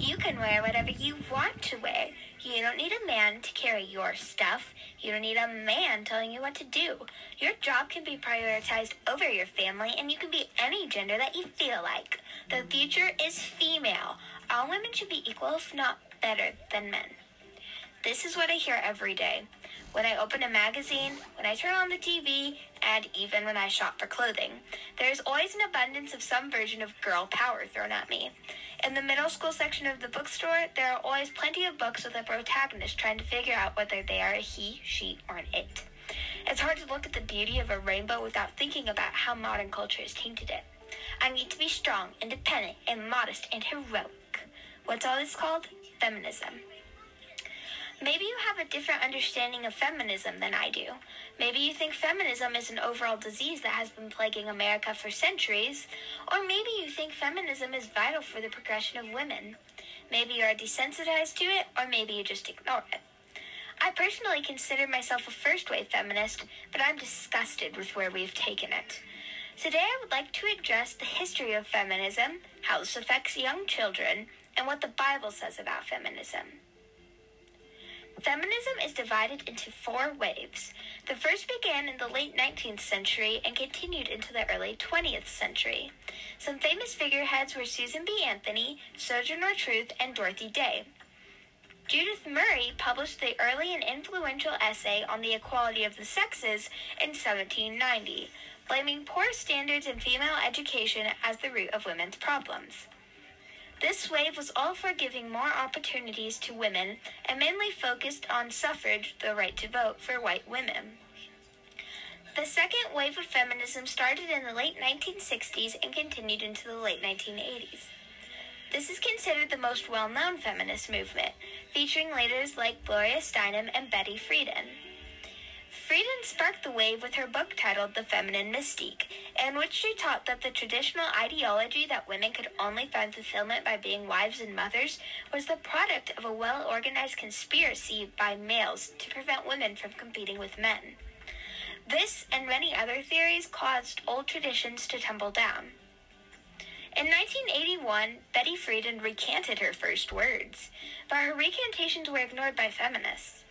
You can wear whatever you want to wear. You don't need a man to carry your stuff. You don't need a man telling you what to do. Your job can be prioritized over your family, and you can be any gender that you feel like. The future is female. All women should be equal, if not better, than men. This is what I hear every day. When I open a magazine, when I turn on the TV, and even when I shop for clothing, there is always an abundance of some version of girl power thrown at me. In the middle school section of the bookstore, there are always plenty of books with a protagonist trying to figure out whether they are a he, she, or an it. It's hard to look at the beauty of a rainbow without thinking about how modern culture has tainted it. I need to be strong, independent, and modest and heroic. What's all this called? Feminism. Maybe you have a different understanding of feminism than I do. Maybe you think feminism is an overall disease that has been plaguing America for centuries, or maybe you think feminism is vital for the progression of women. Maybe you are desensitized to it, or maybe you just ignore it. I personally consider myself a first wave feminist, but I'm disgusted with where we've taken it. Today, I would like to address the history of feminism, how this affects young children, and what the Bible says about feminism. Feminism is divided into four waves. The first began in the late 19th century and continued into the early 20th century. Some famous figureheads were Susan B. Anthony, Sojourner Truth, and Dorothy Day. Judith Murray published the early and influential essay on the equality of the sexes in 1790, blaming poor standards in female education as the root of women's problems. This wave was all for giving more opportunities to women and mainly focused on suffrage, the right to vote for white women. The second wave of feminism started in the late 1960s and continued into the late 1980s. This is considered the most well known feminist movement, featuring leaders like Gloria Steinem and Betty Friedan. Friedan sparked the wave with her book titled The Feminine Mystique, in which she taught that the traditional ideology that women could only find fulfillment by being wives and mothers was the product of a well organized conspiracy by males to prevent women from competing with men. This and many other theories caused old traditions to tumble down. In 1981, Betty Friedan recanted her first words, but her recantations were ignored by feminists.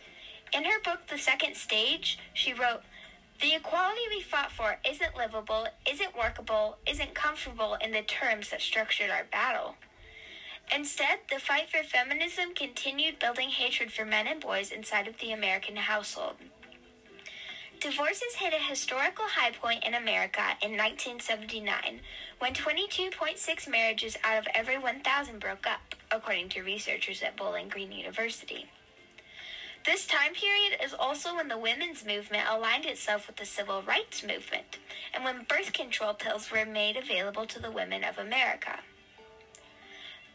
In her book, The Second Stage, she wrote, The equality we fought for isn't livable, isn't workable, isn't comfortable in the terms that structured our battle. Instead, the fight for feminism continued building hatred for men and boys inside of the American household. Divorces hit a historical high point in America in 1979 when 22.6 marriages out of every 1,000 broke up, according to researchers at Bowling Green University. This time period is also when the women's movement aligned itself with the civil rights movement, and when birth control pills were made available to the women of America.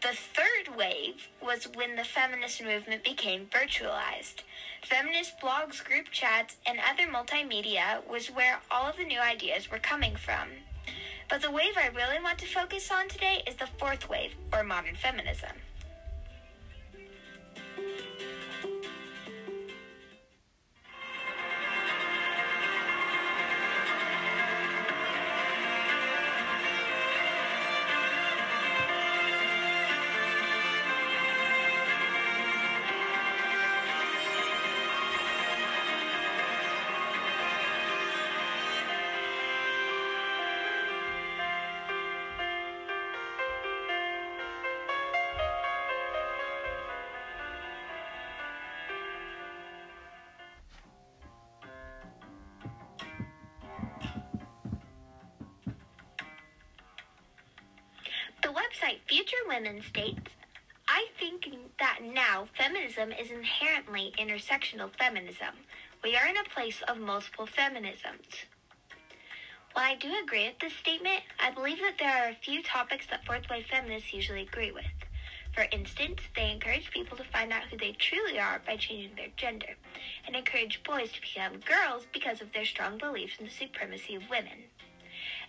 The third wave was when the feminist movement became virtualized. Feminist blogs, group chats, and other multimedia was where all of the new ideas were coming from. But the wave I really want to focus on today is the fourth wave, or modern feminism. Future Women states, I think that now feminism is inherently intersectional feminism. We are in a place of multiple feminisms. While I do agree with this statement, I believe that there are a few topics that fourth wave feminists usually agree with. For instance, they encourage people to find out who they truly are by changing their gender, and encourage boys to become girls because of their strong beliefs in the supremacy of women.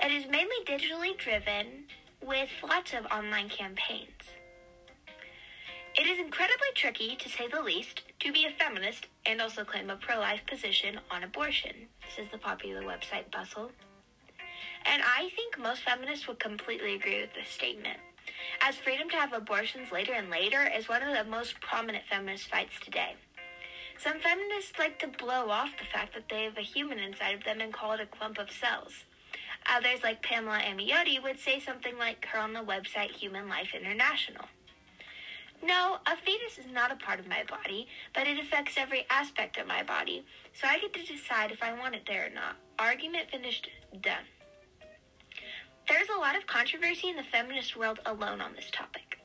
It is mainly digitally driven, with lots of online campaigns. It is incredibly tricky, to say the least, to be a feminist and also claim a pro life position on abortion, says the popular website Bustle. And I think most feminists would completely agree with this statement. as freedom to have abortions later and later is one of the most prominent feminist fights today. Some feminists like to blow off the fact that they have a human inside of them and call it a clump of cells. Others, like Pamela Amiotti, would say something like her on the website Human Life International. No, a fetus is not a part of my body, but it affects every aspect of my body, so I get to decide if I want it there or not. Argument finished, done. There's a lot of controversy in the feminist world alone on this topic.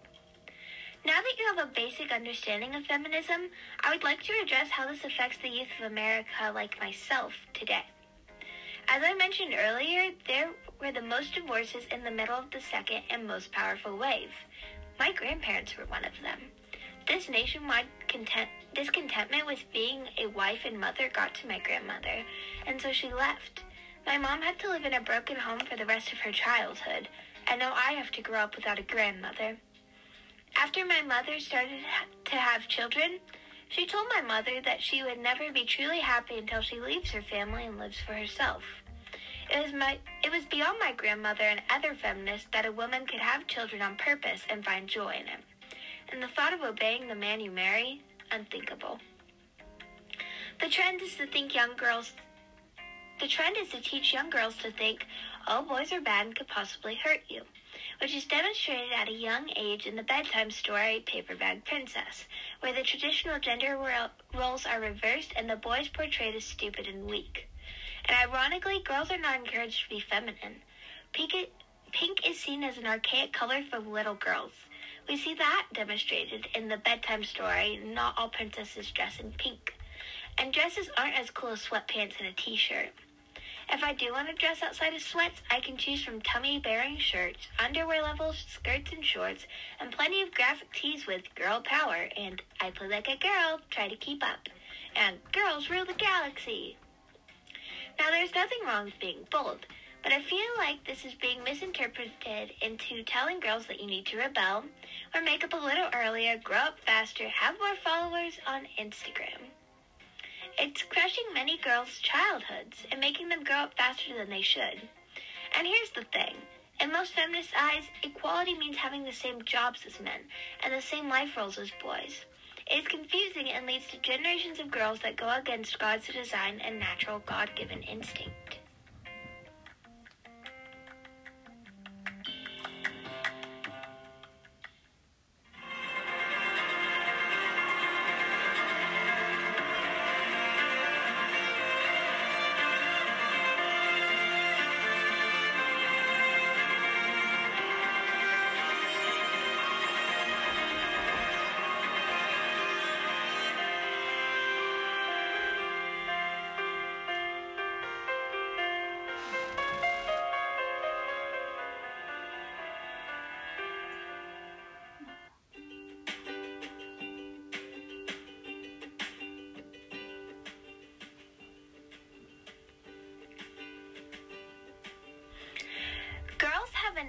Now that you have a basic understanding of feminism, I would like to address how this affects the youth of America like myself today. As I mentioned earlier, there were the most divorces in the middle of the second and most powerful wave. My grandparents were one of them. This nationwide content, discontentment with being a wife and mother got to my grandmother, and so she left. My mom had to live in a broken home for the rest of her childhood, and now I have to grow up without a grandmother. After my mother started to have children, she told my mother that she would never be truly happy until she leaves her family and lives for herself. It was my it was beyond my grandmother and other feminists that a woman could have children on purpose and find joy in it. And the thought of obeying the man you marry, unthinkable. The trend is to think young girls the trend is to teach young girls to think all boys are bad and could possibly hurt you, which is demonstrated at a young age in the bedtime story Paper Bag Princess, where the traditional gender roles are reversed and the boys portrayed as stupid and weak. Ironically, girls are not encouraged to be feminine. Pink, pink is seen as an archaic color for little girls. We see that demonstrated in the bedtime story, Not All Princesses Dress in Pink. And dresses aren't as cool as sweatpants and a t shirt. If I do want to dress outside of sweats, I can choose from tummy bearing shirts, underwear level skirts and shorts, and plenty of graphic tees with girl power and I play like a girl, try to keep up. And girls rule the galaxy. Now, there's nothing wrong with being bold, but I feel like this is being misinterpreted into telling girls that you need to rebel, or make up a little earlier, grow up faster, have more followers on Instagram. It's crushing many girls' childhoods and making them grow up faster than they should. And here's the thing. In most feminist eyes, equality means having the same jobs as men and the same life roles as boys. Is confusing and leads to generations of girls that go against God's design and natural God given instinct.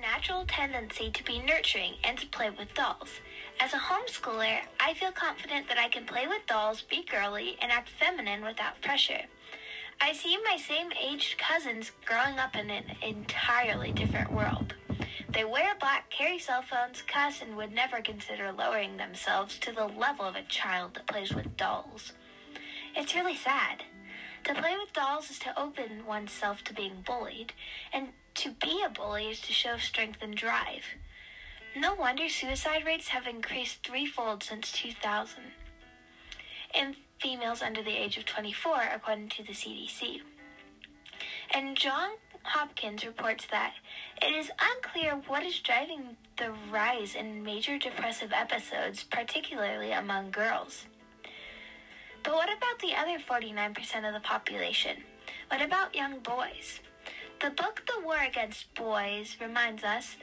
Natural tendency to be nurturing and to play with dolls. As a homeschooler, I feel confident that I can play with dolls, be girly, and act feminine without pressure. I see my same aged cousins growing up in an entirely different world. They wear black, carry cell phones, cuss, and would never consider lowering themselves to the level of a child that plays with dolls. It's really sad. To play with dolls is to open oneself to being bullied, and to be a bully is to show strength and drive. No wonder suicide rates have increased threefold since 2000 in females under the age of 24, according to the CDC. And John Hopkins reports that it is unclear what is driving the rise in major depressive episodes, particularly among girls. But what about the other 49% of the population? What about young boys? The book The War Against Boys reminds us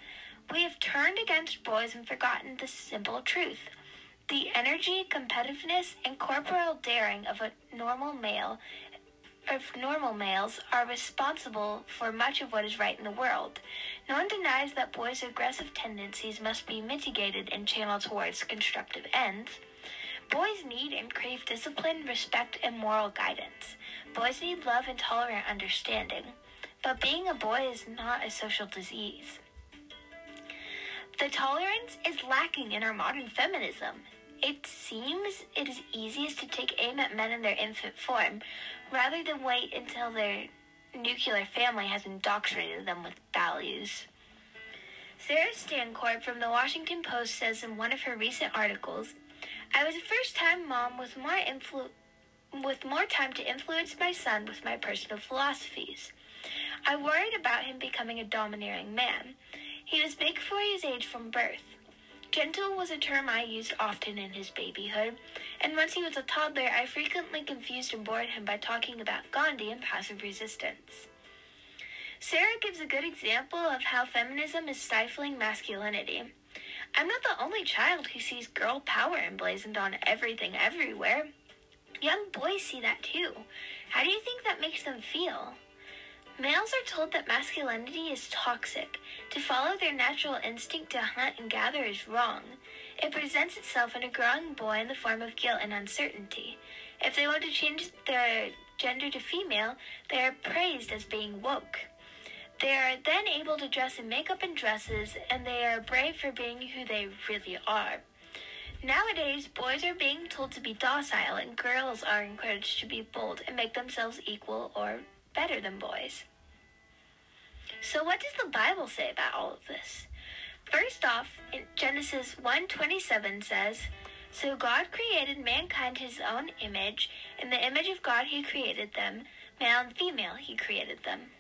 we have turned against boys and forgotten the simple truth. The energy, competitiveness, and corporal daring of a normal male of normal males are responsible for much of what is right in the world. No one denies that boys' aggressive tendencies must be mitigated and channeled towards constructive ends. Boys need and crave discipline, respect, and moral guidance. Boys need love and tolerant understanding. But being a boy is not a social disease. The tolerance is lacking in our modern feminism. It seems it is easiest to take aim at men in their infant form rather than wait until their nuclear family has indoctrinated them with values. Sarah Stankorb from the Washington Post says in one of her recent articles, I was a first time mom with more influ- with more time to influence my son with my personal philosophies. I worried about him becoming a domineering man. He was big for his age from birth. Gentle was a term I used often in his babyhood, and once he was a toddler, I frequently confused and bored him by talking about Gandhi and passive resistance. Sarah gives a good example of how feminism is stifling masculinity. I'm not the only child who sees girl power emblazoned on everything everywhere. Young boys see that too. How do you think that makes them feel? Males are told that masculinity is toxic. To follow their natural instinct to hunt and gather is wrong. It presents itself in a growing boy in the form of guilt and uncertainty. If they want to change their gender to female, they are praised as being woke. They are then able to dress in makeup and dresses, and they are brave for being who they really are. Nowadays, boys are being told to be docile, and girls are encouraged to be bold and make themselves equal or better than boys. So what does the Bible say about all of this? First off, in Genesis 1:27 says, "So God created mankind his own image, in the image of God he created them, male and female he created them."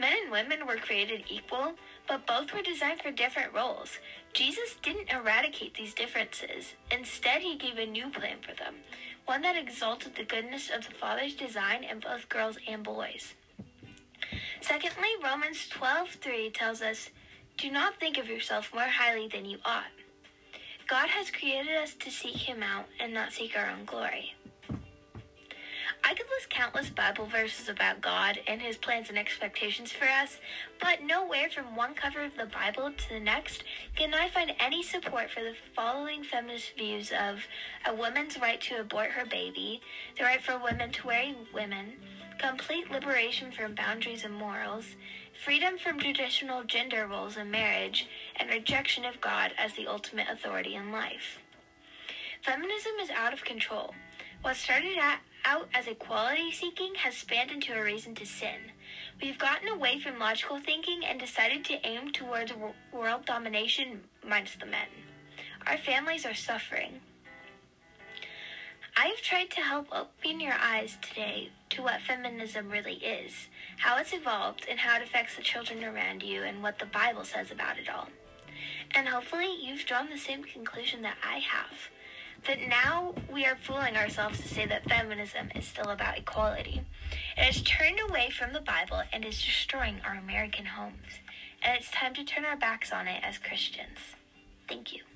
Men and women were created equal, but both were designed for different roles. Jesus didn't eradicate these differences. Instead, he gave a new plan for them, one that exalted the goodness of the Father's design in both girls and boys. Secondly, Romans 12:3 tells us, "Do not think of yourself more highly than you ought." God has created us to seek him out and not seek our own glory. Countless Bible verses about God and his plans and expectations for us, but nowhere from one cover of the Bible to the next can I find any support for the following feminist views of a woman's right to abort her baby, the right for women to marry women, complete liberation from boundaries and morals, freedom from traditional gender roles in marriage, and rejection of God as the ultimate authority in life. Feminism is out of control. What started at out as equality seeking has spanned into a reason to sin. We've gotten away from logical thinking and decided to aim towards world domination minus the men. Our families are suffering. I've tried to help open your eyes today to what feminism really is, how it's evolved, and how it affects the children around you, and what the Bible says about it all. And hopefully, you've drawn the same conclusion that I have that now we are fooling ourselves to say that feminism is still about equality. It has turned away from the Bible and is destroying our American homes. And it's time to turn our backs on it as Christians. Thank you.